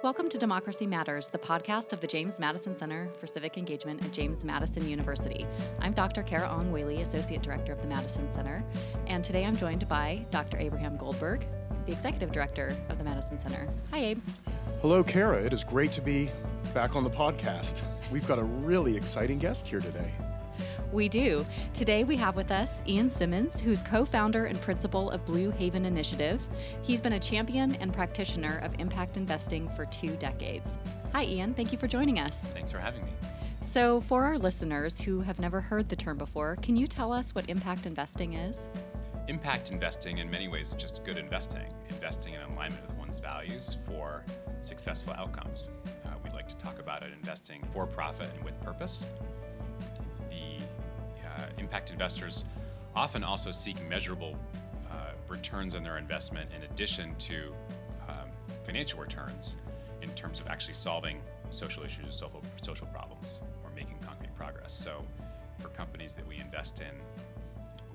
Welcome to Democracy Matters, the podcast of the James Madison Center for Civic Engagement at James Madison University. I'm Dr. Carah Ong Whaley, Associate Director of the Madison Center, and today I'm joined by Dr. Abraham Goldberg, the Executive Director of the Madison Center. Hi, Abe. Hello, Carah. It is great to be back on the podcast. We've got a really exciting guest here today. We do. Today we have with us Ian Simmons, who's co founder and principal of Blue Haven Initiative. He's been a champion and practitioner of impact investing for two decades. Hi, Ian. Thank you for joining us. Thanks for having me. So, for our listeners who have never heard the term before, can you tell us what impact investing is? Impact investing, in many ways, is just good investing, investing in alignment with one's values for successful outcomes. Uh, we like to talk about it investing for profit and with purpose. Impact investors often also seek measurable uh, returns on their investment in addition to um, financial returns in terms of actually solving social issues social, social problems or making concrete progress. So, for companies that we invest in,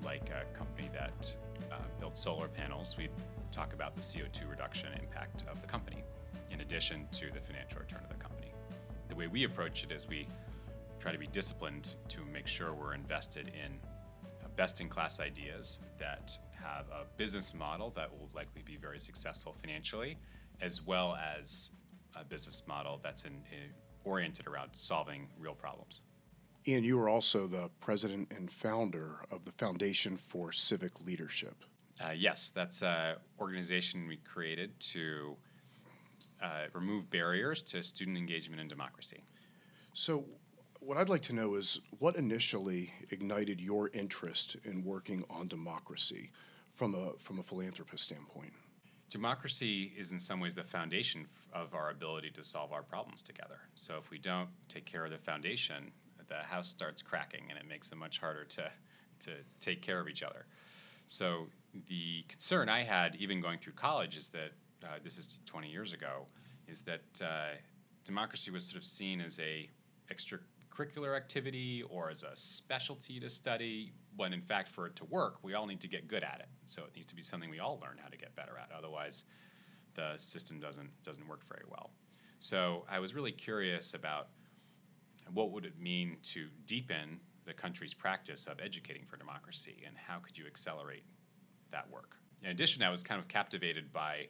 like a company that uh, builds solar panels, we talk about the CO2 reduction impact of the company in addition to the financial return of the company. The way we approach it is we try to be disciplined to make sure we're invested in uh, best in class ideas that have a business model that will likely be very successful financially, as well as a business model that's in, in, oriented around solving real problems. Ian, you are also the president and founder of the Foundation for Civic Leadership. Uh, yes, that's an organization we created to uh, remove barriers to student engagement and democracy. So, what I'd like to know is what initially ignited your interest in working on democracy from a from a philanthropist standpoint. Democracy is in some ways the foundation of our ability to solve our problems together. So if we don't take care of the foundation, the house starts cracking and it makes it much harder to to take care of each other. So the concern I had even going through college is that uh, this is 20 years ago, is that uh, democracy was sort of seen as a extra curricular activity or as a specialty to study, when in fact, for it to work, we all need to get good at it. So it needs to be something we all learn how to get better at. Otherwise, the system doesn't doesn't work very well. So I was really curious about what would it mean to deepen the country's practice of educating for democracy, and how could you accelerate that work? In addition, I was kind of captivated by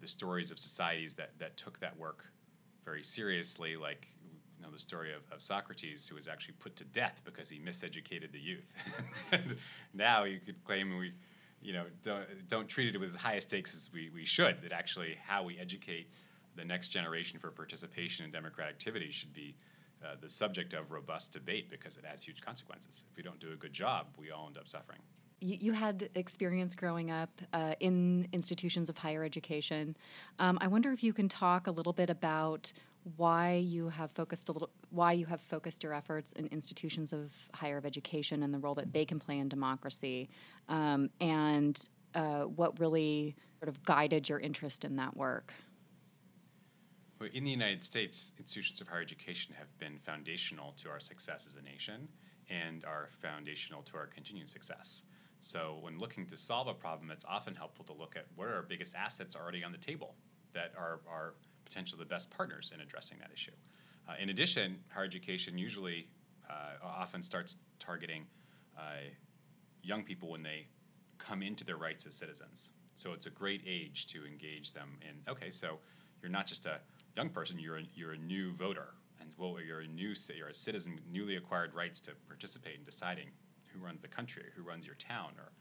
the stories of societies that that took that work very seriously, like you know the story of, of Socrates, who was actually put to death because he miseducated the youth. and now you could claim we, you know, don't, don't treat it with as high stakes as we, we should. That actually how we educate the next generation for participation in democratic activities should be uh, the subject of robust debate because it has huge consequences. If we don't do a good job, we all end up suffering. You, you had experience growing up uh, in institutions of higher education. Um, I wonder if you can talk a little bit about why you have focused a little why you have focused your efforts in institutions of higher education and the role that they can play in democracy um, and uh, what really sort of guided your interest in that work? Well, in the united states institutions of higher education have been foundational to our success as a nation and are foundational to our continued success. So when looking to solve a problem it's often helpful to look at what are our biggest assets already on the table that are, are potentially the best partners in addressing that issue. Uh, in addition, higher education usually uh, often starts targeting uh, young people when they come into their rights as citizens. So it's a great age to engage them in. Okay, so you're not just a young person; you're a, you're a new voter, and well, you're a new you're a citizen with newly acquired rights to participate in deciding who runs the country, who runs your town, or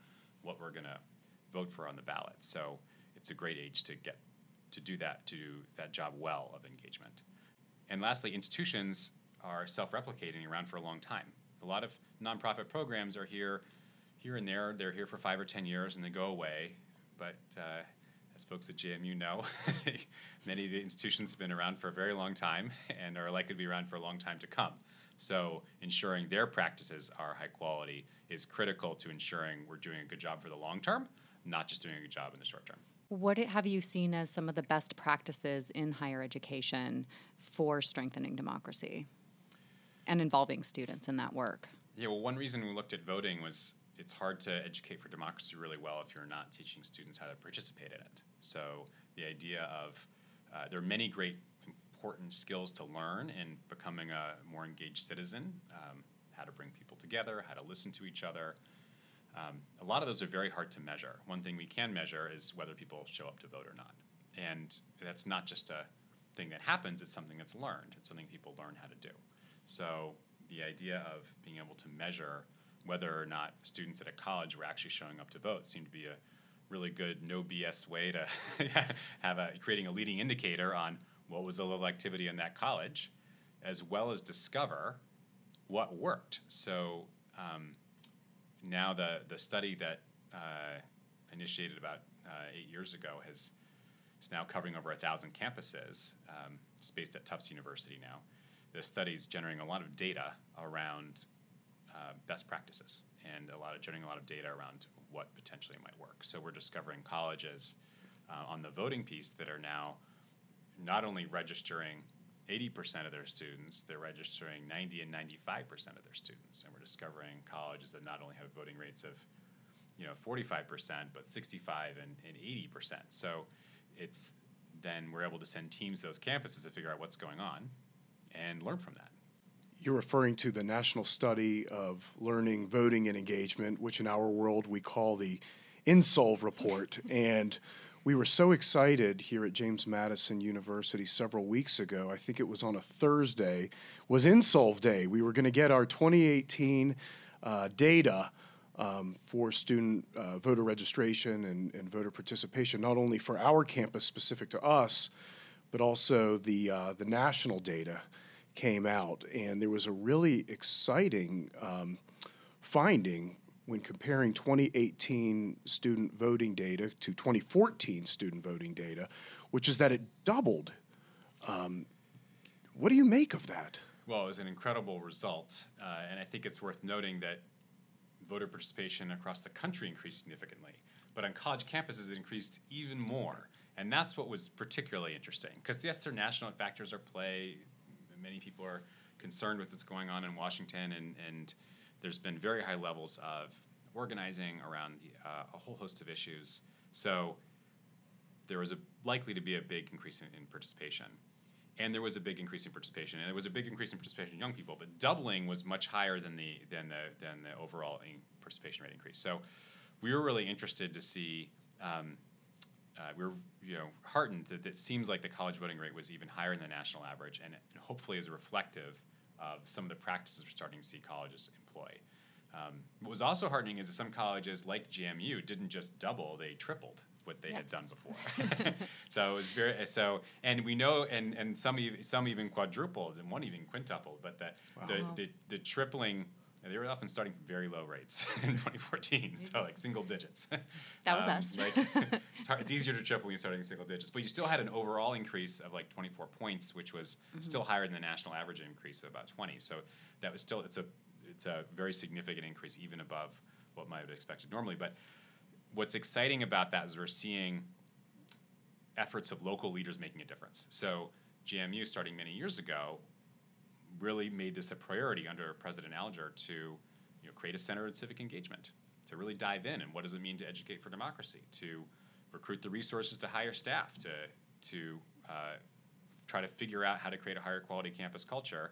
what we're to vote for on the ballot. So it's a great age to get to do that, to do that job well of engagement. And lastly, institutions are self-replicating around for a long time. A lot of nonprofit programs are here, here and there. They're here for five or ten years and they go away. But uh, as folks at JMU know, many of the institutions have been around for a very long time and are likely to be around for a long time to come. So ensuring their practices are high quality is critical to ensuring we're doing a good job for the long term, not just doing a good job in the short term. What have you seen as some of the best practices in higher education for strengthening democracy and involving students in that work? Yeah, well, one reason we looked at voting was it's hard to educate for democracy really well if you're not teaching students how to participate in it. So the idea of uh, there are many great important skills to learn in becoming a more engaged citizen. Um, how to bring people together, how to listen to each other. Um, a lot of those are very hard to measure. One thing we can measure is whether people show up to vote or not. And that's not just a thing that happens, it's something that's learned. It's something people learn how to do. So the idea of being able to measure whether or not students at a college were actually showing up to vote seemed to be a really good no BS way to have a creating a leading indicator on what was the level activity in that college, as well as discover what worked. So um, now the the study that uh, initiated about uh, eight years ago has is now covering over a thousand campuses. Um, it's based at Tufts University now. The study is generating a lot of data around uh, best practices and a lot of generating a lot of data around what potentially might work. So we're discovering colleges uh, on the voting piece that are now not only registering 80% of their students, they're registering 90 and 95% of their students. And we're discovering colleges that not only have voting rates of, you know, 45%, but 65 and, and 80%. So it's then we're able to send teams to those campuses to figure out what's going on and learn from that. You're referring to the national study of learning, voting, and engagement, which in our world we call the NSLVE report. and we were so excited here at James Madison University several weeks ago. I think it was on a Thursday, was NSLVE Day. We were going to get our 2018 uh, data um, for student uh, voter registration and, and, voter participation, not only for our campus specific to us, but also the uh, the national data came out, and there was a really exciting um, finding when comparing 2018 student voting data to 2014 student voting data, which is that it doubled. Um, what do you make of that? Well, it was an incredible result, uh, and I think it's worth noting that voter participation across the country increased significantly, but on college campuses it increased even more, and that's what was particularly interesting. Because yes, there are national factors at play. Many people are concerned with what's going on in Washington, and and there's been very high levels of organizing around the, uh, a whole host of issues. So there was a, likely to be a big increase in, in, participation. And there was a big increase in participation, and it was a big increase in participation in young people. But doubling was much higher than the than the than the overall participation rate increase. So we were really interested to see. Um, uh, we were you know heartened that it seems like the college voting rate was even higher than the national average, and, and hopefully is reflective of some of the practices we're starting to see colleges employ. Um, what was also heartening is that some colleges, like JMU, didn't just double; they tripled what they yes. had done before. so it was very so, and we know, and and some even, some even quadrupled, and one even quintupled. But the wow. the, the, the tripling they were often starting from very low rates in 2014, so like single digits. That was um, us. like, it's, hard, it's easier to triple when you're starting single digits, but you still had an overall increase of like 24 points, which was mm-hmm. still higher than the national average increase of about 20. So that was still it's a it's a very significant increase, even above what might have expected normally. But what's exciting about that is we're seeing efforts of local leaders making a difference. So JMU, starting many years ago, really made this a priority under President Alger to you know, create a center of civic engagement, to really dive in and what does it mean to educate for democracy, to recruit the resources to hire staff, to, to uh, try to figure out how to create a higher quality campus culture,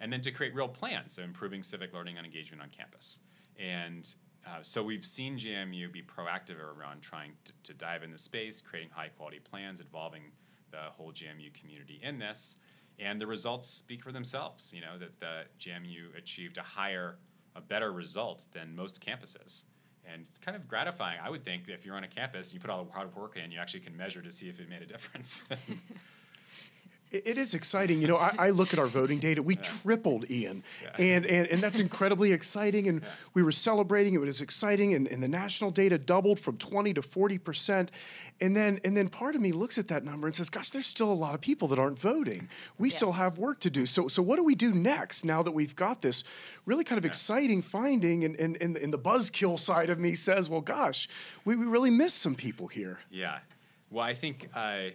and then to create real plans of improving civic learning and engagement on campus. And uh, so we've seen JMU be proactive around trying to, to dive in the space, creating high quality plans involving the whole JMU community in this and the results speak for themselves. You know that the JMU achieved a higher, a better result than most campuses, and it's kind of gratifying. I would think if you're on a campus, and you put all the hard work in, you actually can measure to see if it made a difference. it is exciting. You know, I, I, look at our voting data. We yeah. tripled, Ian, yeah. and, and and that's incredibly exciting. And yeah. we were celebrating. It was exciting, and, and the national data doubled from twenty to forty percent. And then and then part of me looks at that number and says, "Gosh, there's still a lot of people that aren't voting. We yes. still have work to do. So so what do we do next now that we've got this really kind of exciting finding?" And and and, and the buzzkill side of me says, "Well, gosh, we, we really missed some people here." Yeah. Well, I think. Uh,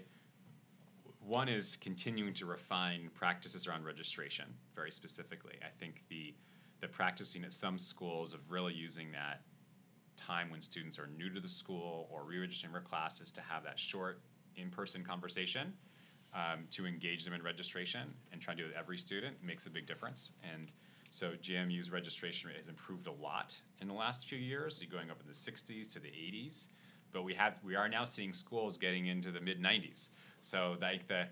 one is continuing to refine practices around registration very specifically. I think the the practicing at some schools of really using that time when students are new to the school or re-registering for classes to have that short in-person conversation um, to engage them in registration and try to do it with every student makes a big difference. And so JMU's registration rate has improved a lot in the last few years, going up in the 60s to the 80s. But we have we are now seeing schools getting into the mid 90s. So like the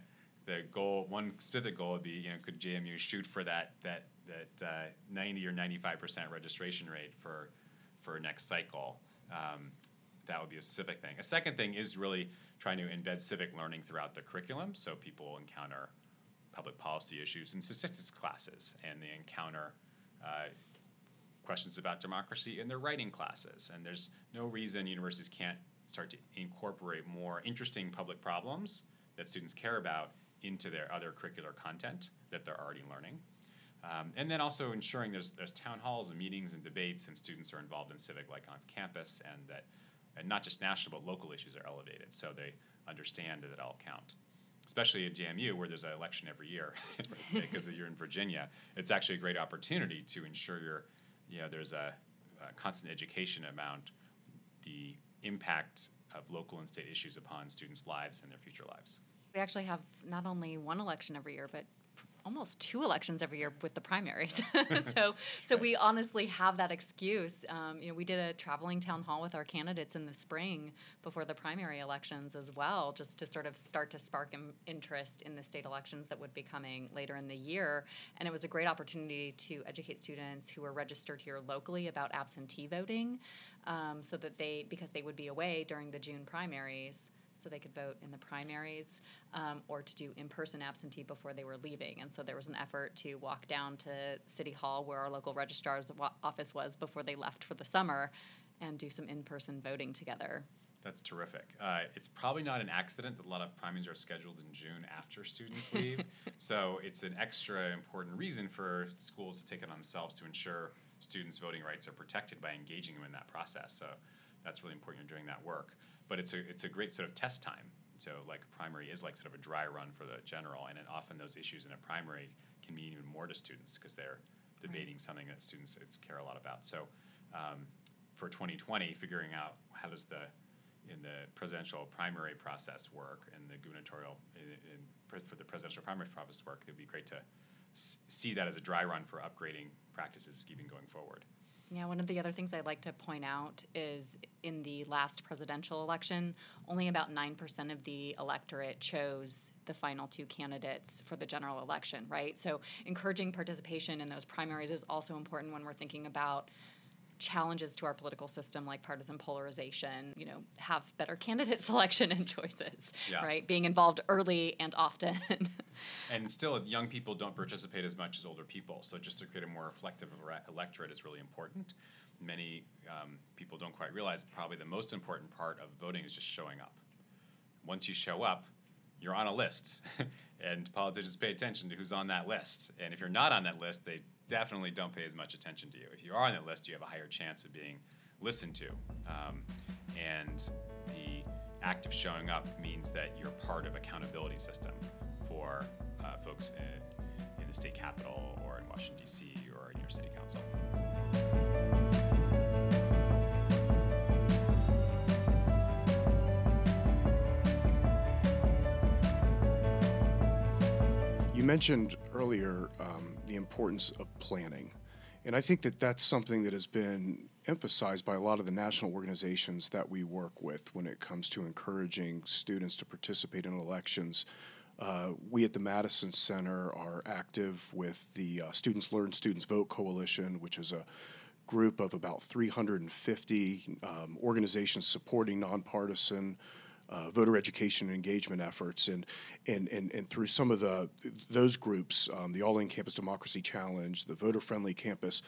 the goal, one specific goal would be, you know, could JMU shoot for that that that uh, 90 or 95 percent registration rate for for next cycle? Um, that would be a specific thing. A second thing is really trying to embed civic learning throughout the curriculum, so people encounter public policy issues in statistics classes, and they encounter uh, questions about democracy in their writing classes. And there's no reason universities can't start to incorporate more interesting public problems that students care about into their other curricular content that they're already learning. Um, and then also ensuring there's, there's town halls and meetings and debates and students are involved in civic life on campus and that and not just national but local issues are elevated so they understand that it all count especially at JMU where there's an election every year because you're in Virginia it's actually a great opportunity to ensure you're you know there's a, a constant education about the impact of local and state issues upon students' lives and their future lives. We actually have not only one election every year, but almost two elections every year with the primaries. so, so we honestly have that excuse. Um, you know, we did a traveling town hall with our candidates in the spring before the primary elections as well, just to sort of start to spark Im- interest in the state elections that would be coming later in the year. And it was a great opportunity to educate students who are registered here locally about absentee voting, um, so that they because they would be away during the June primaries so they could vote in the primaries um, or to do in person absentee before they were leaving. And so there was an effort to walk down to City Hall where our local registrar's office was before they left for the summer and do some in person voting together. That's terrific. Uh, it's probably not an accident that a lot of primaries are scheduled in June after students leave. so it's an extra important reason for schools to take it on themselves to ensure students' voting rights are protected by engaging them in that process. So that's really important you're doing that work but it's a it's a great sort of test time. So like primary is like sort of a dry run for the general, and often those issues in a primary can mean even more to students because they're debating right. something that students care a lot about. So um, for 2020, figuring out how does the in the presidential primary process work and the gubernatorial in, in, for the presidential primary process work, it would be great to s- see that as a dry run for upgrading practices even going forward. Yeah, one of the other things I'd like to point out is in the last presidential election, only about 9% of the electorate chose the final two candidates for the general election, right? So encouraging participation in those primaries is also important when we're thinking about challenges to our political system like partisan polarization you know have better candidate selection and choices yeah. right? Being involved early and often. And still young people don't participate as much as older people. So just to create a more reflective electorate is really important. Many um, people don't quite realize probably the most important part of voting is just showing up. Once you show up you're on a list. And politicians pay attention to who's on that list. And if you're not on that list they definitely don't pay as much attention to you. If you are on that list, you have a higher chance of being listened to. Um, and the act of showing up means that you're part of accountability system for uh, folks in, in the state capitol or in Washington, D.C. or in your city council. Mentioned earlier um, the importance of planning. And I think that that's something that has been emphasized by a lot of the national organizations that we work with when it comes to encouraging students to participate in elections. Uh, we at the Madison Center are active with the uh, Students Learn, Students Vote Coalition, which is a group of about 350 um, organizations supporting nonpartisan uh, voter education and engagement efforts, and and and, and through some of the those groups, um, the All In Campus Democracy Challenge, the Voter Friendly Campus,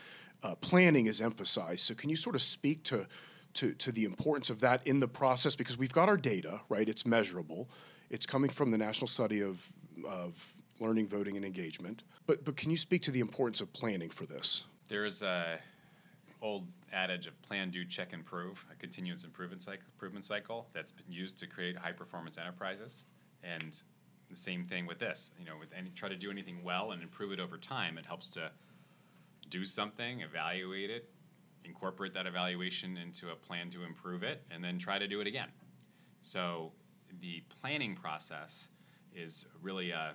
uh, planning is emphasized. So, can you sort of speak to, to to the importance of that in the process? Because we've got our data, right? It's measurable. It's coming from the National Study of of Learning, Voting, and Engagement. But but can you speak to the importance of planning for this? There is a old adage of plan, do, check, improve, a continuous improvement cycle, improvement cycle that's been used to create high performance enterprises. And the same thing with this, you know, with any try to do anything well and improve it over time. It helps to do something, evaluate it, incorporate that evaluation into a plan to improve it, and then try to do it again. So the planning process is really a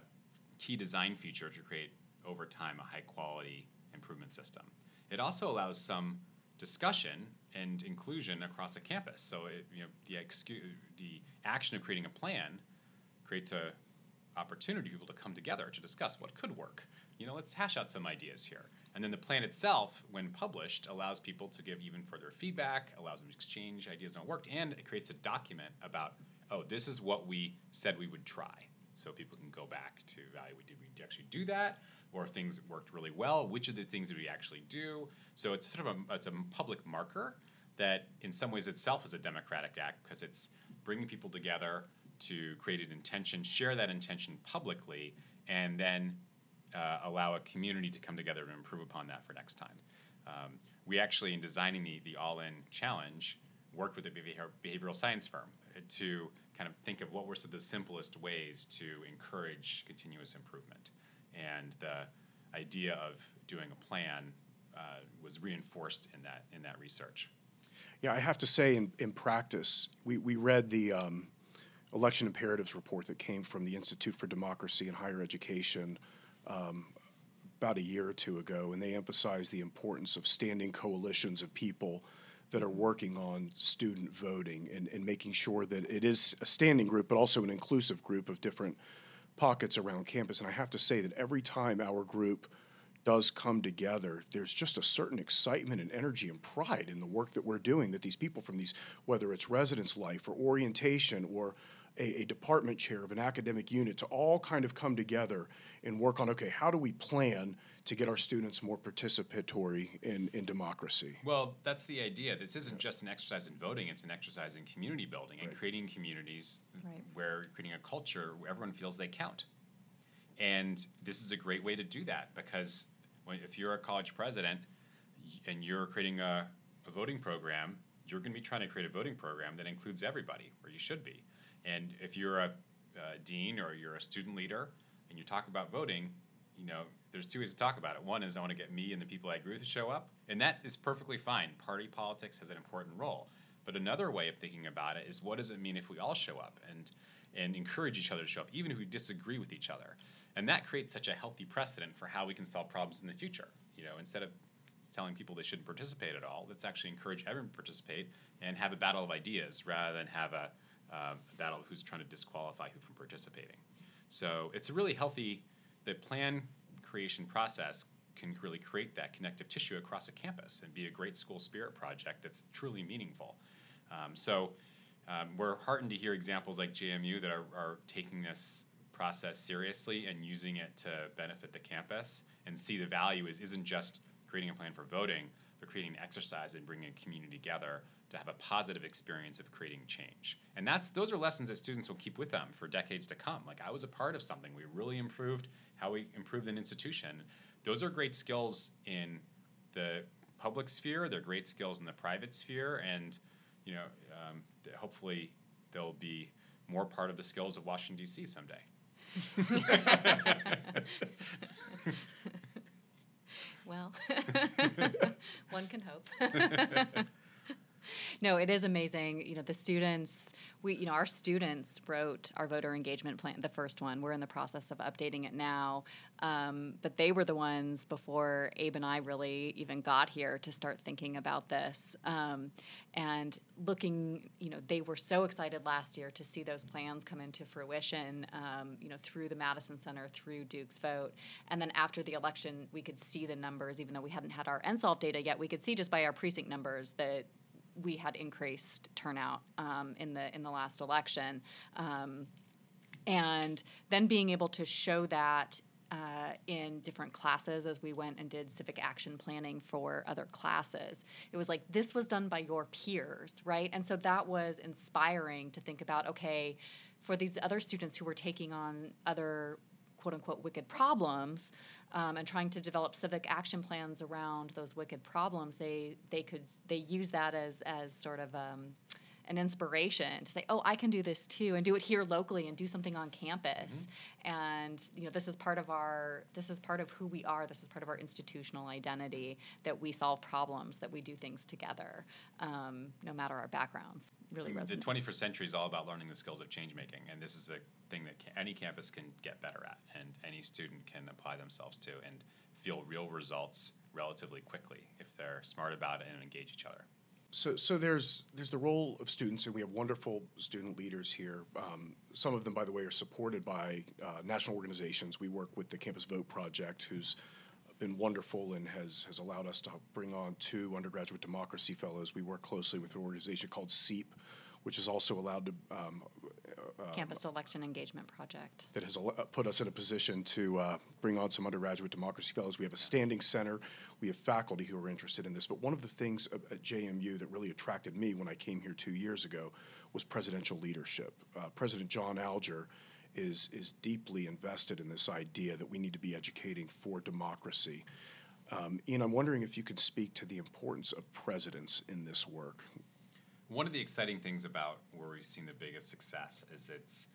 key design feature to create over time a high quality improvement system. It also allows some discussion and inclusion across a campus. So it, you know the excu- the action of creating a plan creates a opportunity for people to come together to discuss what could work. You know, let's hash out some ideas here. And then the plan itself, when published, allows people to give even further feedback, allows them to exchange ideas on what worked, and it creates a document about, oh, this is what we said we would try. So people can go back to evaluate did we actually do that? Or things worked really well, which of the things did we actually do? So it's sort of a, it's a public marker that in some ways itself is a democratic act because it's bringing people together to create an intention, share that intention publicly, and then uh, allow a community to come together and improve upon that for next time. Um, we actually, in designing the, the All In Challenge, worked with a behavioral science firm to kind of think of what were some of the simplest ways to encourage continuous improvement. And the idea of doing a plan uh, was reinforced in that, in that research. Yeah, I have to say, in, in practice, we, we read the um, election imperatives report that came from the Institute for Democracy and Higher Education um, about a year or two ago, and they emphasized the importance of standing coalitions of people that are working on student voting and, and making sure that it is a standing group, but also an inclusive group of different pockets around campus. And I have to say that every time our group does come together, there's just a certain excitement and energy and pride in the work that we're doing. That these people from these, whether it's residence life or orientation or a, a, department chair of an academic unit to all kind of come together and work on okay, how do we plan to get our students more participatory in, in democracy? Well, that's the idea. This isn't just an exercise in voting, it's an exercise in community building and right. creating communities right. where creating a culture where everyone feels they count. And this is a great way to do that because when, if you're a college president and you're creating a, a voting program, you're going to be trying to create a voting program that includes everybody, or you should be. And if you're a, a dean or you're a student leader and you talk about voting, you know, there's two ways to talk about it. One is I want to get me and the people I agree with to show up, and that is perfectly fine. Party politics has an important role. But another way of thinking about it is what does it mean if we all show up and and encourage each other to show up, even if we disagree with each other. And that creates such a healthy precedent for how we can solve problems in the future. You know, instead of telling people they shouldn't participate at all, let's actually encourage everyone to participate and have a battle of ideas rather than have a uh, battle who's trying to disqualify who from participating. So it's a really healthy, the plan creation process can really create that connective tissue across a campus and be a great school spirit project that's truly meaningful. Um, so um, we're heartened to hear examples like JMU that are, are taking this process seriously and using it to benefit the campus and see the value is isn't just creating a plan for voting, but creating an exercise and bringing a community together to have a positive experience of creating change. And that's those are lessons that students will keep with them for decades to come. Like I was a part of something. We really improved how we improved an institution. Those are great skills in the public sphere. They're great skills in the private sphere, and you know, um, hopefully they'll be more part of the skills of Washington D.C. someday. well, one can hope no, it is amazing. You know, the students, we, you know, our students wrote our voter engagement plan, the first one. We're in the process of updating it now. Um, but they were the ones before Abe and I really even got here to start thinking about this. Um, and looking, you know, they were so excited last year to see those plans come into fruition, um, you know, through the Madison Center, through Dukes Vote. And then after the election, we could see the numbers, even though we hadn't had our NSLVE data yet, we could see just by our precinct numbers that we had increased turnout um, in the in the last election, um, and then being able to show that uh, in different classes as we went and did civic action planning for other classes. It was like this was done by your peers, right? And so that was inspiring to think about okay, for these other students who were taking on other quote unquote wicked problems um, and trying to develop civic action plans around those wicked problems, they they could they use that as as sort of um, an inspiration to say, oh, I can do this too, and do it here locally, and do something on campus. Mm-hmm. And you know, this is part of our this is part of who we are. This is part of our institutional identity that we solve problems, that we do things together, um, no matter our backgrounds. Really, the 21st century is all about learning the skills of change making, and this is the thing that any campus can get better at, and any student can apply themselves to, and feel real results relatively quickly if they're smart about it and engage each other. So, so there's there's the role of students, and we have wonderful student leaders here. Um, some of them, by the way, are supported by uh, national organizations. We work with the Campus Vote Project, who's been wonderful and has has allowed us to bring on two undergraduate democracy fellows. We work closely with an organization called CEEP, which is also allowed to um, um, Campus Election Engagement Project. that has put us in a position to uh, bring on some undergraduate democracy fellows. We have a standing center. We have faculty who are interested in this. But one of the things at JMU that really attracted me when I came here two years ago was presidential leadership. Uh, President John Alger is is deeply invested in this idea that we need to be educating for democracy. Um, Ian, I'm wondering if you could speak to the importance of presidents in this work. One of the exciting things about where we've seen the biggest success is it's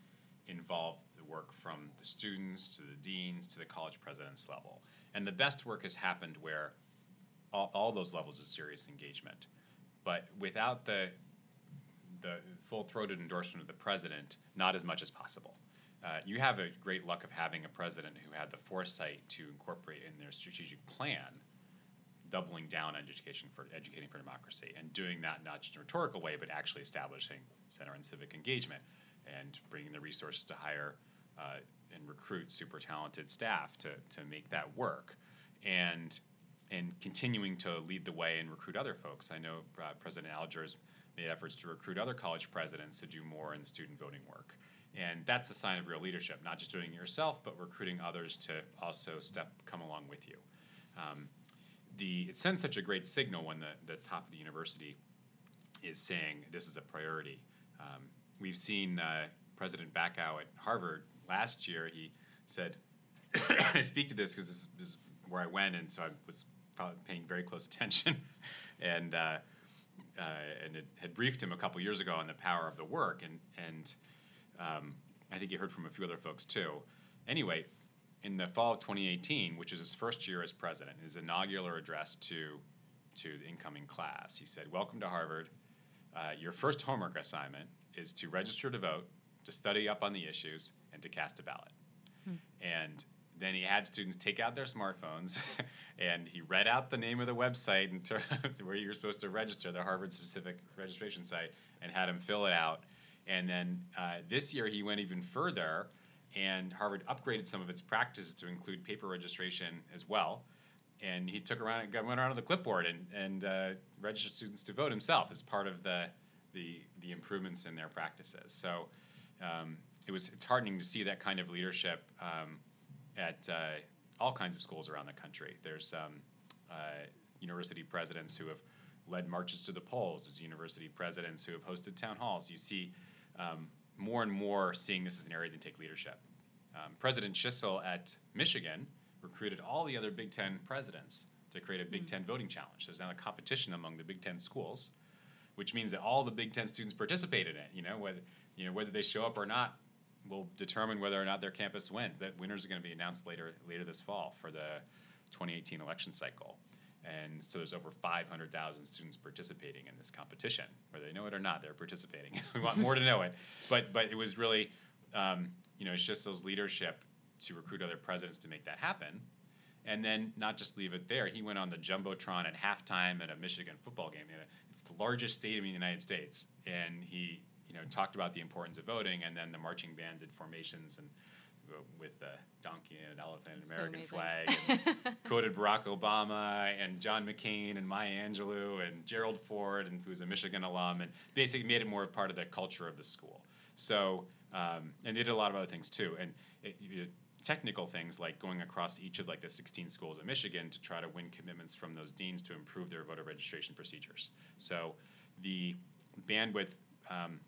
involved the work from the students to the deans to the college presidents level. And the best work has happened where all, all those levels of serious engagement. But without the the full-throated endorsement of the president, not as much as possible. Uh, you have a great luck of having a president who had the foresight to incorporate in their strategic plan doubling down on education for educating for democracy and doing that not just in a rhetorical way, but actually establishing center and civic engagement and bringing the resources to hire uh, and recruit super talented staff to, to make that work and and continuing to lead the way and recruit other folks. I know uh, President Alger has made efforts to recruit other college presidents to do more in the student voting work. And that's a sign of real leadership, not just doing it yourself, but recruiting others to also step come along with you. Um, the it sends such a great signal when the, the top of the university is saying this is a priority. Um, we've seen uh, President Bacow at Harvard last year. He said, "I speak to this because this is where I went, and so I was paying very close attention, and uh, uh, and it had briefed him a couple years ago on the power of the work, and and um, I think he heard from a few other folks too. Anyway, in the fall of 2018, which is his first year as president, his inaugural address to to the incoming class, he said, "Welcome to Harvard. Uh, your first homework assignment is to register to vote, to study up on the issues, and to cast a ballot." Hmm. And then he had students take out their smartphones, and he read out the name of the website and where you're supposed to register, the Harvard specific registration site, and had them fill it out. And then uh, this year he went even further and Harvard upgraded some of its practices to include paper registration as well. And he took around, went around with a clipboard and, and uh, registered students to vote himself as part of the, the, the improvements in their practices. So um, it was, it's heartening to see that kind of leadership um, at uh, all kinds of schools around the country. There's um, uh, university presidents who have led marches to the polls, there's university presidents who have hosted town halls. You see um, more and more seeing this as an area to take leadership. Um, President Schlissel at Michigan recruited all the other Big Ten presidents to create a Big mm-hmm. Ten voting challenge. There's now a competition among the Big Ten schools, which means that all the Big Ten students participated in it. You know whether you know whether they show up or not will determine whether or not their campus wins. That winners are going to be announced later later this fall for the 2018 election cycle. And so there's over 500,000 students participating in this competition, whether they know it or not. They're participating. we want more to know it, but but it was really, um, you know, Schlissel's leadership to recruit other presidents to make that happen, and then not just leave it there. He went on the jumbotron at halftime at a Michigan football game. It's the largest stadium in the United States, and he you know talked about the importance of voting, and then the marching band did formations and with the donkey and an elephant and American so flag, and quoted Barack Obama and John McCain and Maya Angelou and Gerald Ford, and who's a Michigan alum, and basically made it more part of the culture of the school. So, um, and they did a lot of other things too, and it, it, technical things like going across each of like the 16 schools in Michigan to try to win commitments from those deans to improve their voter registration procedures. So, the bandwidth um,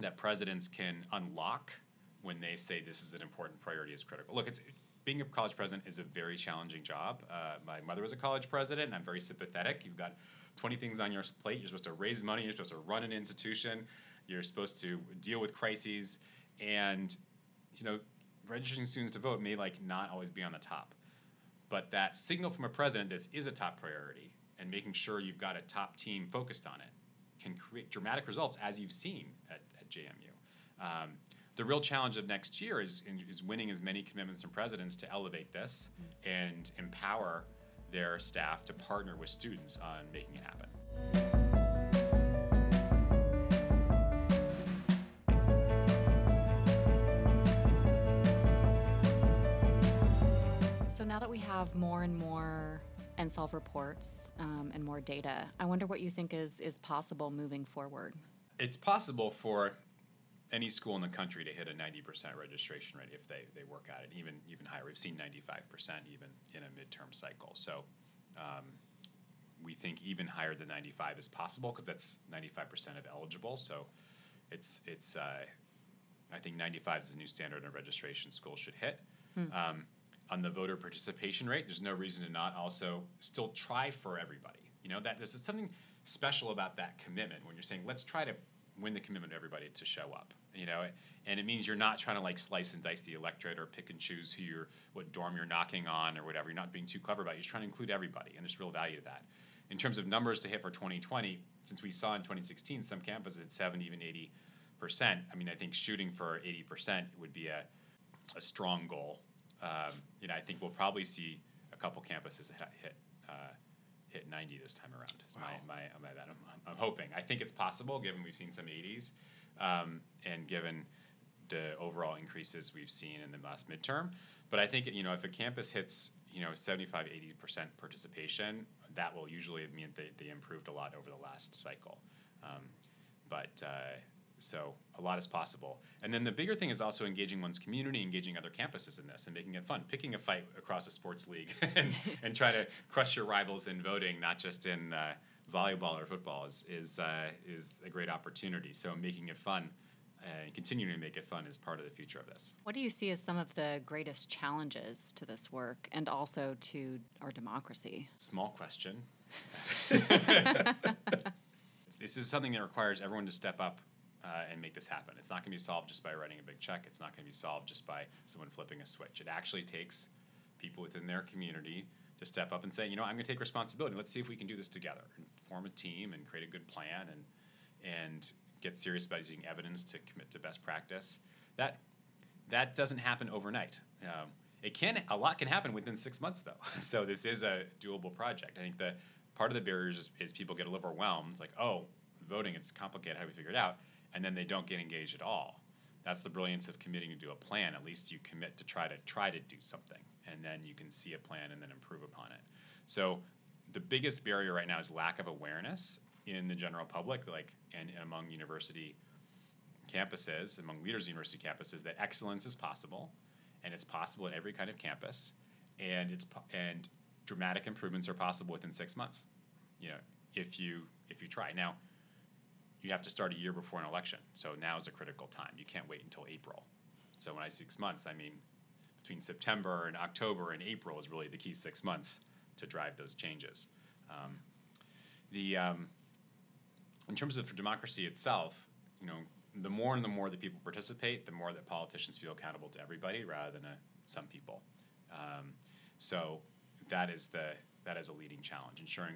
that presidents can unlock when they say this is an important priority is critical. Look, it's being a college president is a very challenging job. Uh, my mother was a college president, and I'm very sympathetic. You've got 20 things on your plate. You're supposed to raise money. You're supposed to run an institution. You're supposed to deal with crises. And, you know, registering students to vote may like not always be on the top. But that signal from a president that is a top priority and making sure you've got a top team focused on it can create dramatic results as you've seen at, at JMU. Um, the real challenge of next year is, is winning as many commitments from presidents to elevate this and empower their staff to partner with students on making it happen. So now that we have more and more NSLVE reports um, and more data, I wonder what you think is, is possible moving forward. It's possible for any school in the country to hit a 90% registration rate if they, they work at it, even, even higher. We've seen 95% even in a midterm cycle. So um, we think even higher than 95 is possible because that's 95% of eligible. So it's, it's uh, I think 95 is the new standard a registration school should hit. Um, on the voter participation rate, there's no reason to not also still try for everybody. You know that there's something special about that commitment when you're saying let's try to win the commitment of everybody to show up. You know, and it means you're not trying to like slice and dice the electorate or pick and choose who you're what dorm you're knocking on or whatever. You're not being too clever about it. You're trying to include everybody, and there's real value to that. In terms of numbers to hit for 2020, since we saw in 2016 some campuses at 70, even 80 percent. I mean, I think shooting for 80 percent would be a a strong goal. Um, you know, I think we'll probably see a couple campuses hit hit, uh, hit 90 this time around. Wow. my, my, my. I'm, I'm hoping. I think it's possible, given we've seen some 80s, um, and given the overall increases we've seen in the last midterm. But I think you know, if a campus hits you know 75, 80 percent participation, that will usually mean that they improved a lot over the last cycle. Um, but uh, so a lot is possible. And then the bigger thing is also engaging one's community, engaging other campuses in this, and making it fun. Picking a fight across a sports league and, and try to crush your rivals in voting, not just in uh, volleyball or football, is is uh, is a great opportunity. So making it fun uh, and continuing to make it fun is part of the future of this. What do you see as some of the greatest challenges to this work and also to our democracy? Small question. this is something that requires everyone to step up uh, and make this happen. It's not going to be solved just by writing a big check. It's not going to be solved just by someone flipping a switch. It actually takes people within their community to step up and say, you know, I'm going to take responsibility. Let's see if we can do this together and form a team and create a good plan and and get serious about using evidence to commit to best practice. That that doesn't happen overnight. Um, it can a lot can happen within six months though. So this is a doable project. I think the part of the barriers is, is people get a little overwhelmed. It's like, oh, voting, it's complicated. How do we figure it out? And then they don't get engaged at all. That's the brilliance of committing to do a plan. At least you commit to try to try to do something, and then you can see a plan and then improve upon it. So the biggest barrier right now is lack of awareness in the general public, like and among university campuses, among leaders of university campuses, that excellence is possible, and it's possible at every kind of campus, and it's and dramatic improvements are possible within six months. You know, if you if you try now, you have to start a year before an election, so now is a critical time. You can't wait until April. So when I say six months, I mean between September and October and April is really the key six months to drive those changes. Um, the um, in terms of democracy itself, you know, the more and the more that people participate, the more that politicians feel accountable to everybody rather than a, some people. Um, so that is the that is a leading challenge, ensuring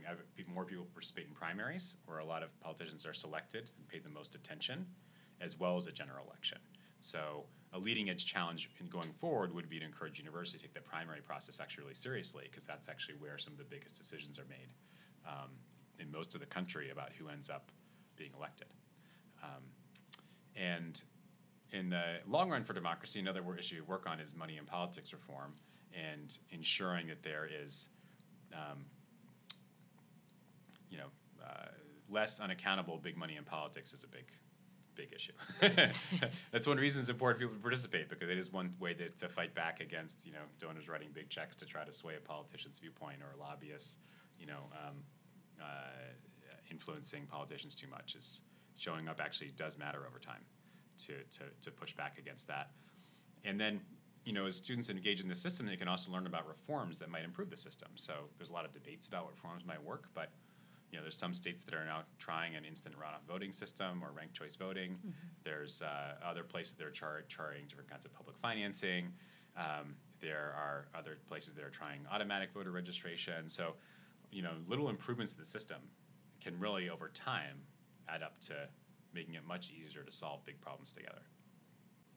more people participate in primaries, where a lot of politicians are selected and paid the most attention, as well as a general election. So a leading edge challenge in going forward would be to encourage universities to take the primary process actually really seriously, because that's actually where some of the biggest decisions are made um, in most of the country about who ends up being elected. Um, and in the long run for democracy, another issue to work on is money and politics reform and ensuring that there is, um, you know, uh, less unaccountable big money in politics is a big, big issue. That's one reason it's important for people to participate because it is one way to, to fight back against, you know, donors writing big checks to try to sway a politician's viewpoint or lobbyists, you know, um, uh, influencing politicians too much is showing up actually does matter over time to, to, to push back against that. And then, you know, as students engage in the system, they can also learn about reforms that might improve the system. So there's a lot of debates about what reforms might work, but you know, there's some states that are now trying an instant runoff voting system or ranked choice voting. There's uh, other places that are char- charting different kinds of public financing. Um, there are other places that are trying automatic voter registration. So, you know, little improvements to the system can really, over time, add up to making it much easier to solve big problems together.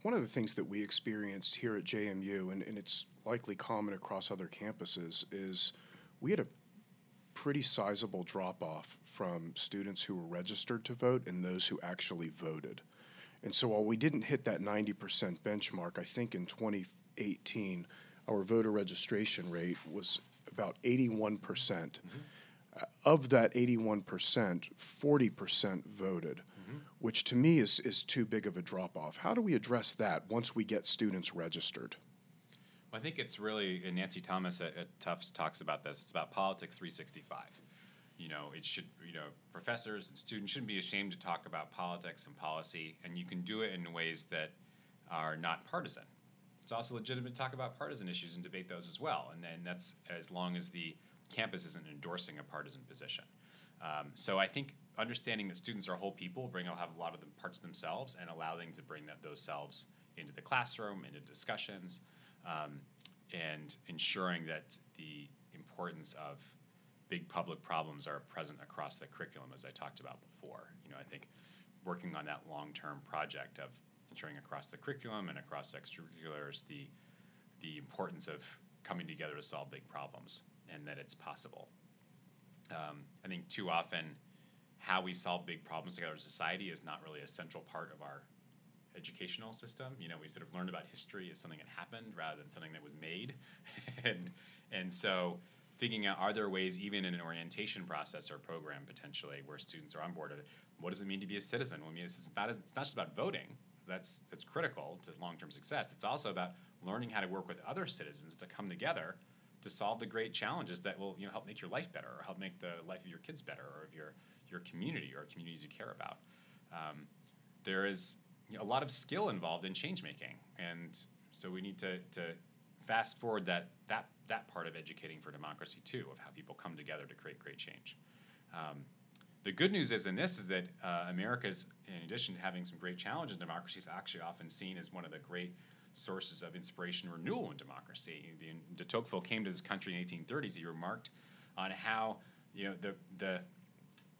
One of the things that we experienced here at JMU, and, and it's likely common across other campuses, is we had a pretty sizable drop off from students who were registered to vote and those who actually voted. And so while we didn't hit that 90% benchmark, I think in 2018, our voter registration rate was about 81%. percent Uh, of that 81%, 40% voted, which to me is, is too big of a drop off. How do we address that once we get students registered? Well, I think it's really, and Nancy Thomas at, at Tufts talks about this. It's about politics 365. You know, it should, you know, professors and students shouldn't be ashamed to talk about politics and policy, and you can do it in ways that are not partisan. It's also legitimate to talk about partisan issues and debate those as well, and then that's as long as the campus isn't endorsing a partisan position. Um, so I think understanding that students are whole people, bring will have a lot of the parts themselves, and allowing to bring that those selves into the classroom, into discussions, um, and ensuring that the importance of big public problems are present across the curriculum, as I talked about before. You know, I think working on that long-term project of ensuring across the curriculum and across extracurriculars the the importance of coming together to solve big problems and that it's possible. Um, I think too often how we solve big problems together as society is not really a central part of our educational system. You know, we sort of learned about history as something that happened rather than something that was made. and and so figuring out uh, are there ways even in an orientation process or program potentially where students are on board what does it mean to be a citizen? Well, I mean, it's not, it's not just about voting. That's, that's critical to long-term success. It's also about learning how to work with other citizens to come together to solve the great challenges that will you know help make your life better or help make the life of your kids better or of your your community or communities you care about. Um, there is a lot of skill involved in change making, and so we need to, to fast forward that that that part of educating for democracy too, of how people come together to create great change. Um, the good news is in this is that uh, America's, in addition to having some great challenges democracy, is actually often seen as one of the great sources of inspiration and renewal in democracy. The, de Tocqueville came to this country in 1830s. He remarked on how you know the the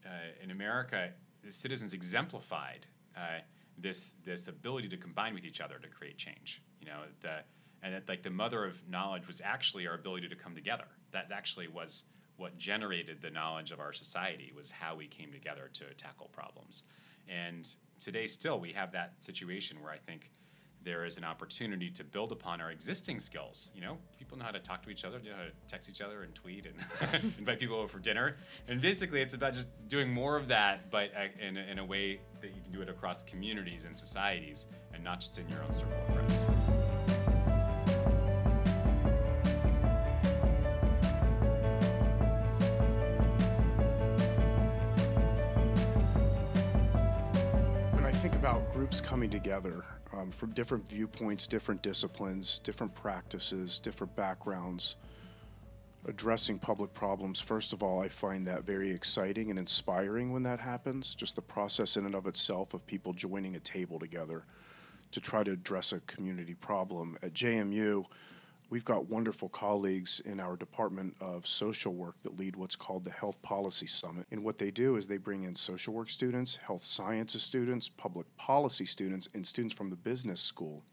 uh, in America the citizens exemplified uh, this this ability to combine with each other to create change. You know the and that like the mother of knowledge was actually our ability to come together. That actually was what generated the knowledge of our society was how we came together to tackle problems. And today still we have that situation where I think there is an opportunity to build upon our existing skills. You know, people know how to talk to each other, know how to text each other and tweet and invite people over for dinner. And basically, it's about just doing more of that, but uh, in, in a way that you can do it across communities and societies and not just in your own circle of friends. Groups coming together um, from different viewpoints, different disciplines, different practices, different backgrounds, addressing public problems, first of all, I find that very exciting and inspiring when that happens. Just the process in and of itself of people joining a table together to try to address a community problem. At JMU, we've got wonderful colleagues in our Department of Social Work that lead what's called the Health Policy Summit. And what they do is they bring in social work students, health sciences students, public policy students, and students from the business school.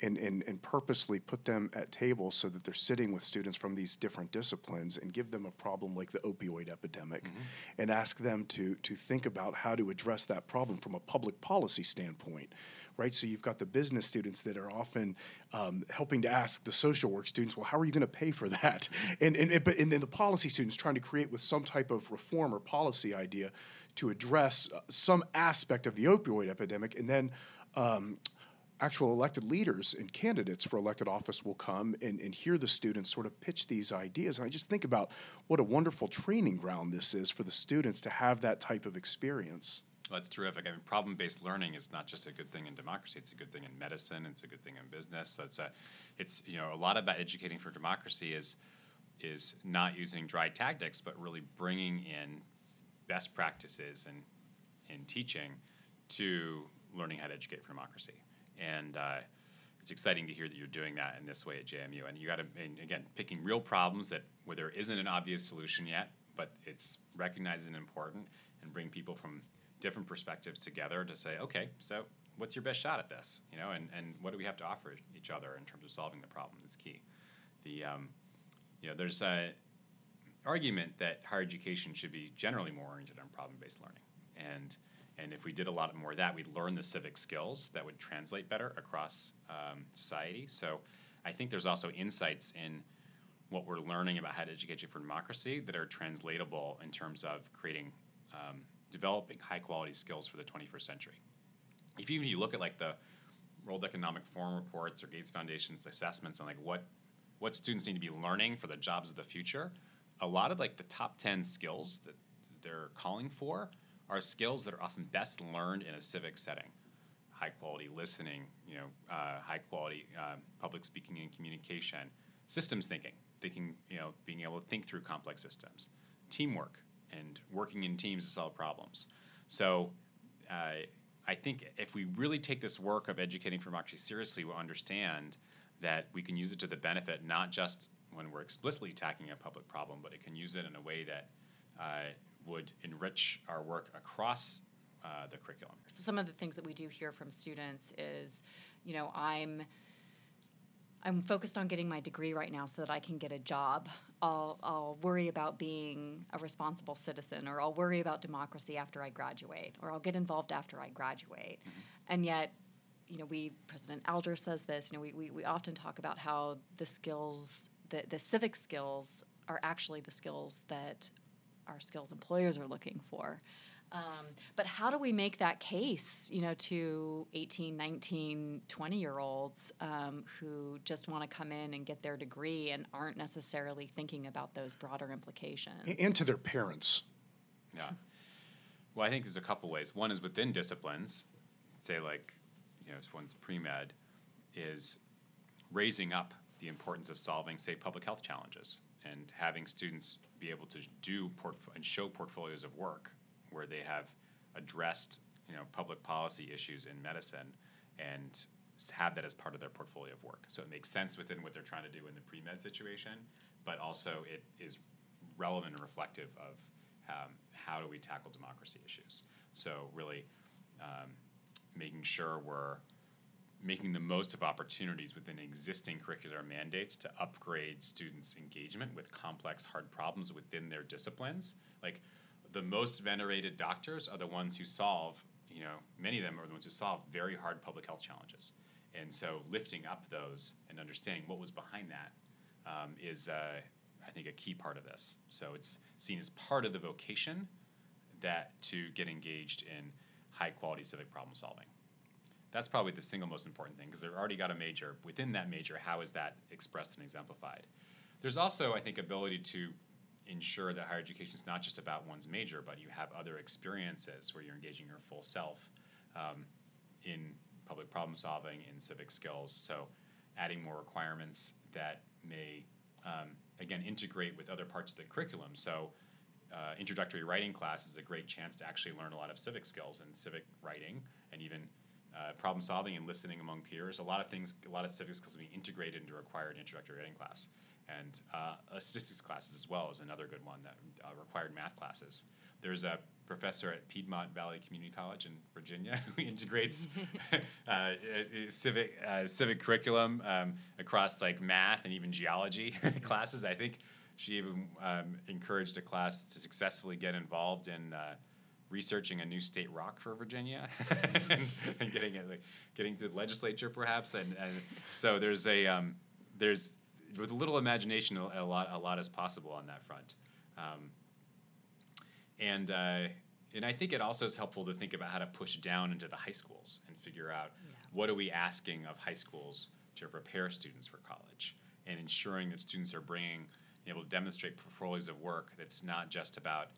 And, and, and purposely put them at tables so that they're sitting with students from these different disciplines and give them a problem like the opioid epidemic mm-hmm. and ask them to, to think about how to address that problem from a public policy standpoint right? So you've got the business students that are often um, helping to ask the social work students, well, how are you going to pay for that? And and, but, and then the policy students trying to create with some type of reform or policy idea to address uh, some aspect of the opioid epidemic, and then. Um, actual elected leaders and candidates for elected office will come and, and hear the students sort of pitch these ideas. And I just think about what a wonderful training ground this is for the students to have that type of experience. Well, that's terrific. I mean, problem-based learning is not just a good thing in democracy; it's a good thing in medicine. It's a good thing in business. So it's a, it's you know, a lot about educating for democracy is, is not using dry tactics, but really bringing in best practices in, in teaching to learning how to educate for democracy. And uh, it's exciting to hear that you're doing that in this way at JMU. And you got to, again, picking real problems that where there isn't an obvious solution yet, but it's recognized and important, and bring people from different perspectives together to say, okay, so what's your best shot at this? You know, and, and what do we have to offer each other in terms of solving the problem? That's key. The um, you know, there's a argument that higher education should be generally more oriented on problem-based learning, and and if we did a lot more of that, we'd learn the civic skills that would translate better across um, society. So, I think there's also insights in what we're learning about how to educate you for democracy that are translatable in terms of creating, um, developing high-quality skills for the 21st century. If even you look at like the World Economic Forum reports or Gates Foundation's assessments on like what what students need to be learning for the jobs of the future, a lot of like the top 10 skills that they're calling for are skills that are often best learned in a civic setting. High quality listening, you know, uh, high quality uh, public speaking and communication, systems thinking, thinking, you know, being able to think through complex systems, teamwork, and working in teams to solve problems. So, uh, I think if we really take this work of educating for democracy seriously, we'll understand that we can use it to the benefit not just when we're explicitly tackling a public problem, but it can use it in a way that uh, would enrich our work across uh, the curriculum. So some of the things that we do hear from students is, you know, I'm I'm focused on getting my degree right now so that I can get a job. I'll, I'll worry about being a responsible citizen, or I'll worry about democracy after I graduate, or I'll get involved after I graduate. Mm-hmm. And yet, you know, we President Alger says this. You know, we, we, we often talk about how the skills, the, the civic skills, are actually the skills that our skills employers are looking for. Um, but how do we make that case, you know, to 18, 19, 20 year olds um, who just want to come in and get their degree and aren't necessarily thinking about those broader implications? And to their parents. Yeah. Well, I think there's a couple ways. One is within disciplines, say like you know, if one's pre-med, is raising up the importance of solving, say, public health challenges and having students be able to do portf- and show portfolios of work where they have addressed, you know, public policy issues in medicine and have that as part of their portfolio of work. So it makes sense within what they're trying to do in the pre-med situation, but also it is relevant and reflective of um, how do we tackle democracy issues. So really, um, making sure we're making the most of opportunities within existing curricular mandates to upgrade students' engagement with complex, hard problems within their disciplines. Like the most venerated doctors are the ones who solve, you know, many of them are the ones who solve very hard public health challenges. And so lifting up those and understanding what was behind that um, is, uh, I think, a key part of this. So it's seen as part of the vocation that to get engaged in high quality civic problem solving. That's probably the single most important thing because they've already got a major. Within that major, how is that expressed and exemplified? There's also, I think, ability to ensure that higher education is not just about one's major, but you have other experiences where you're engaging your full self um, in public problem solving, in civic skills. So, adding more requirements that may, um, again, integrate with other parts of the curriculum. So, uh, introductory writing class is a great chance to actually learn a lot of civic skills and civic writing and even uh, problem solving and listening among peers. A lot of things, a lot of civic skills will be integrated into required introductory writing class. And uh, statistics classes as well is another good one that uh, required math classes. There's a professor at Piedmont Valley Community College in Virginia who integrates uh, civic uh, civic curriculum um, across like math and even geology classes. I think she even um, encouraged a class to successfully get involved in uh, researching a new state rock for Virginia and, and, getting it, like, getting to the legislature perhaps. And, and so there's a um, there's with a little imagination a, lot a lot is possible on that front. Um, and uh, and I think it also is helpful to think about how to push down into the high schools and figure out yeah. what are we asking of high schools to prepare students for college and ensuring that students are bringing able to demonstrate portfolios of work that's not just about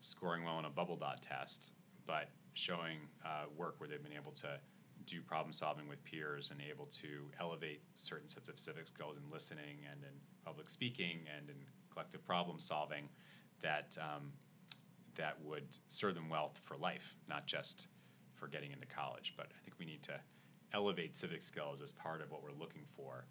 scoring well on a bubble dot test, but showing uh, work where they've been able to do problem solving with peers and able to elevate certain sets of civic skills in listening and in public speaking and in collective problem solving that um, that would serve them well for life, not just for getting into college. But I think we need to elevate civic skills as part of what we're looking for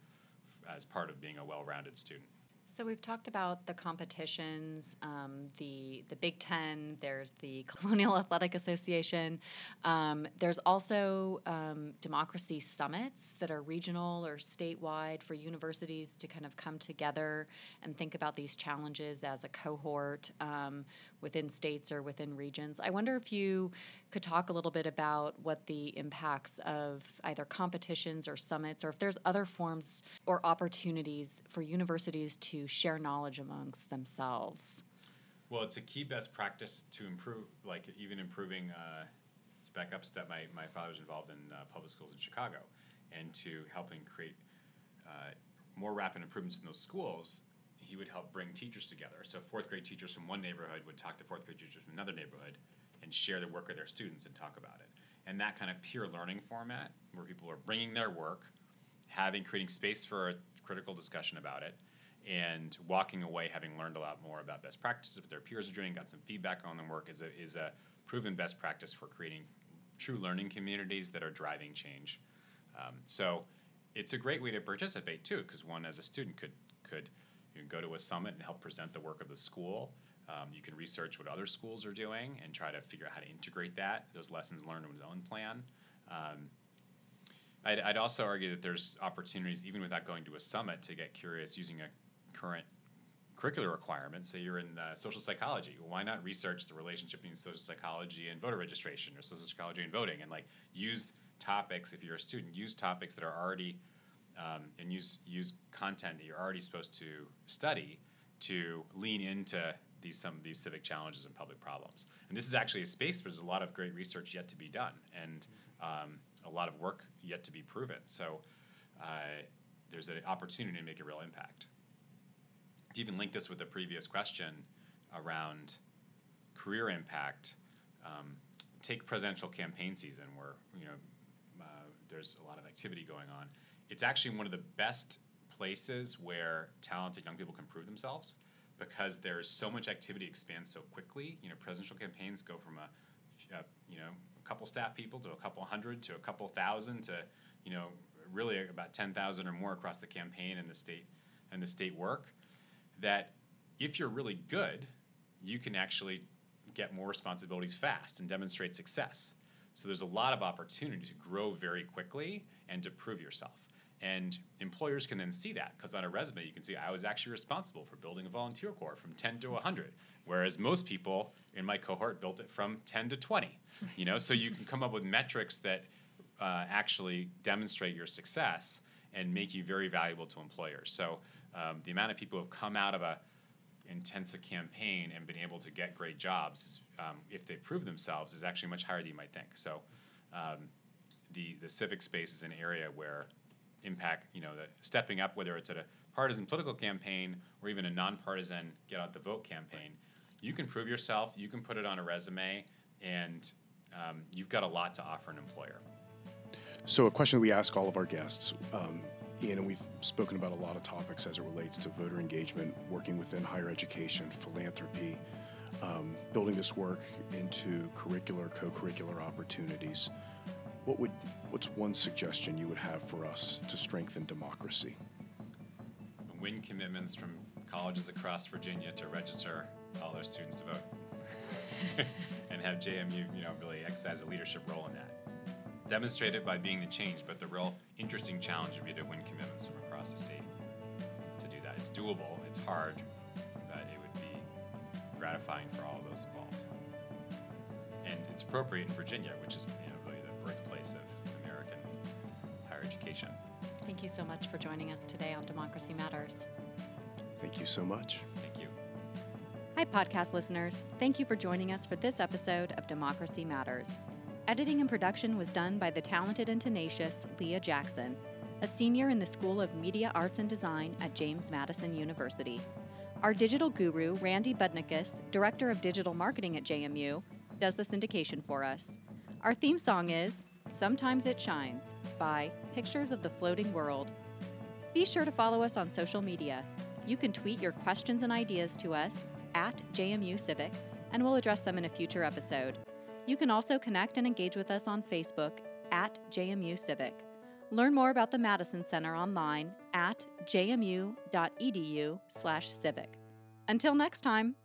as part of being a well-rounded student. So we've talked about the competitions, um, the the Big Ten. There's the Colonial Athletic Association. Um, there's also um, democracy summits that are regional or statewide for universities to kind of come together and think about these challenges as a cohort um, within states or within regions. I wonder if you could talk a little bit about what the impacts of either competitions or summits, or if there's other forms or opportunities for universities to share knowledge amongst themselves. Well, it's a key best practice to improve, like even improving. Uh, to back up step, my, my father was involved in uh, public schools in Chicago, and to helping create uh, more rapid improvements in those schools, he would help bring teachers together. So fourth grade teachers from one neighborhood would talk to fourth grade teachers from another neighborhood, and share the work of their students and talk about it. And that kind of peer learning format, where people are bringing their work, having creating space for a critical discussion about it, and walking away having learned a lot more about best practices, what their peers are doing, got some feedback on their work, is a, is a proven best practice for creating true learning communities that are driving change. Um, so it's a great way to participate too, because one as a student could could you can go to a summit and help present the work of the school. Um, you can research what other schools are doing and try to figure out how to integrate that, those lessons learned in his own plan. Um, I'd, I'd also argue that there's opportunities, even without going to a summit, to get curious using a current curricular requirement. Say you're in uh, social psychology. Well, why not research the relationship between social psychology and voter registration or social psychology and voting and like use topics, if you're a student, use topics that are already um, and use use content that you're already supposed to study to lean into these some of these civic challenges and public problems. And this is actually a space where there's a lot of great research yet to be done and um, a lot of work yet to be proven. So uh, there's an opportunity to make a real impact. To even link this with the previous question around career impact, um, take presidential campaign season where you know uh, there's a lot of activity going on. It's actually one of the best places where talented young people can prove themselves because there's so much activity expands so quickly. You know, presidential campaigns go from a, a you know a couple staff people to a couple hundred to a couple thousand to you know really about ten thousand or more across the campaign and the state and the state work. That if you're really good, you can actually get more responsibilities fast and demonstrate success. So there's a lot of opportunity to grow very quickly and to prove yourself. And employers can then see that because on a resume you can see I was actually responsible for building a volunteer corps from 10 to 100, whereas most people in my cohort built it from 10 to 20. You know, so you can come up with metrics that uh, actually demonstrate your success and make you very valuable to employers. So um, the amount of people who have come out of a intensive campaign and been able to get great jobs, um, if they prove themselves, is actually much higher than you might think. So um, the the civic space is an area where impact, you know, the stepping up, whether it's at a partisan political campaign or even a nonpartisan get out the vote campaign, you can prove yourself, you can put it on a resume, and um, you've got a lot to offer an employer. So, a question we ask all of our guests, um, Ian, and we've spoken about a lot of topics as it relates to voter engagement, working within higher education, philanthropy, um, building this work into curricular, co curricular opportunities. What would what's one suggestion you would have for us to strengthen democracy? Win commitments from colleges across Virginia to register all their students to vote, and have JMU, you know, really exercise a leadership role in that. Demonstrate it by being the change, but the real interesting challenge would be to win commitments from across the state to do that. It's doable. It's hard, but it would be gratifying for all of those involved. And it's appropriate in Virginia, which is you know the education. Thank you so much for joining us today on Democracy Matters. Thank you so much. Thank you. Hi, podcast listeners. Thank you for joining us for this episode of Democracy Matters. Editing and production was done by the talented and tenacious Leah Jackson, a senior in the School of Media Arts and Design at James Madison University. Our digital guru, Randy Budnikus, Director of Digital Marketing at JMU, does the syndication for us. Our theme song is Sometimes It Shines by Pictures of the Floating World. Be sure to follow us on social media. You can tweet your questions and ideas to us at JMU Civic and we'll address them in a future episode. You can also connect and engage with us on Facebook at JMU Civic. Learn more about the Madison Center online at jmu.edu/civic. Until next time.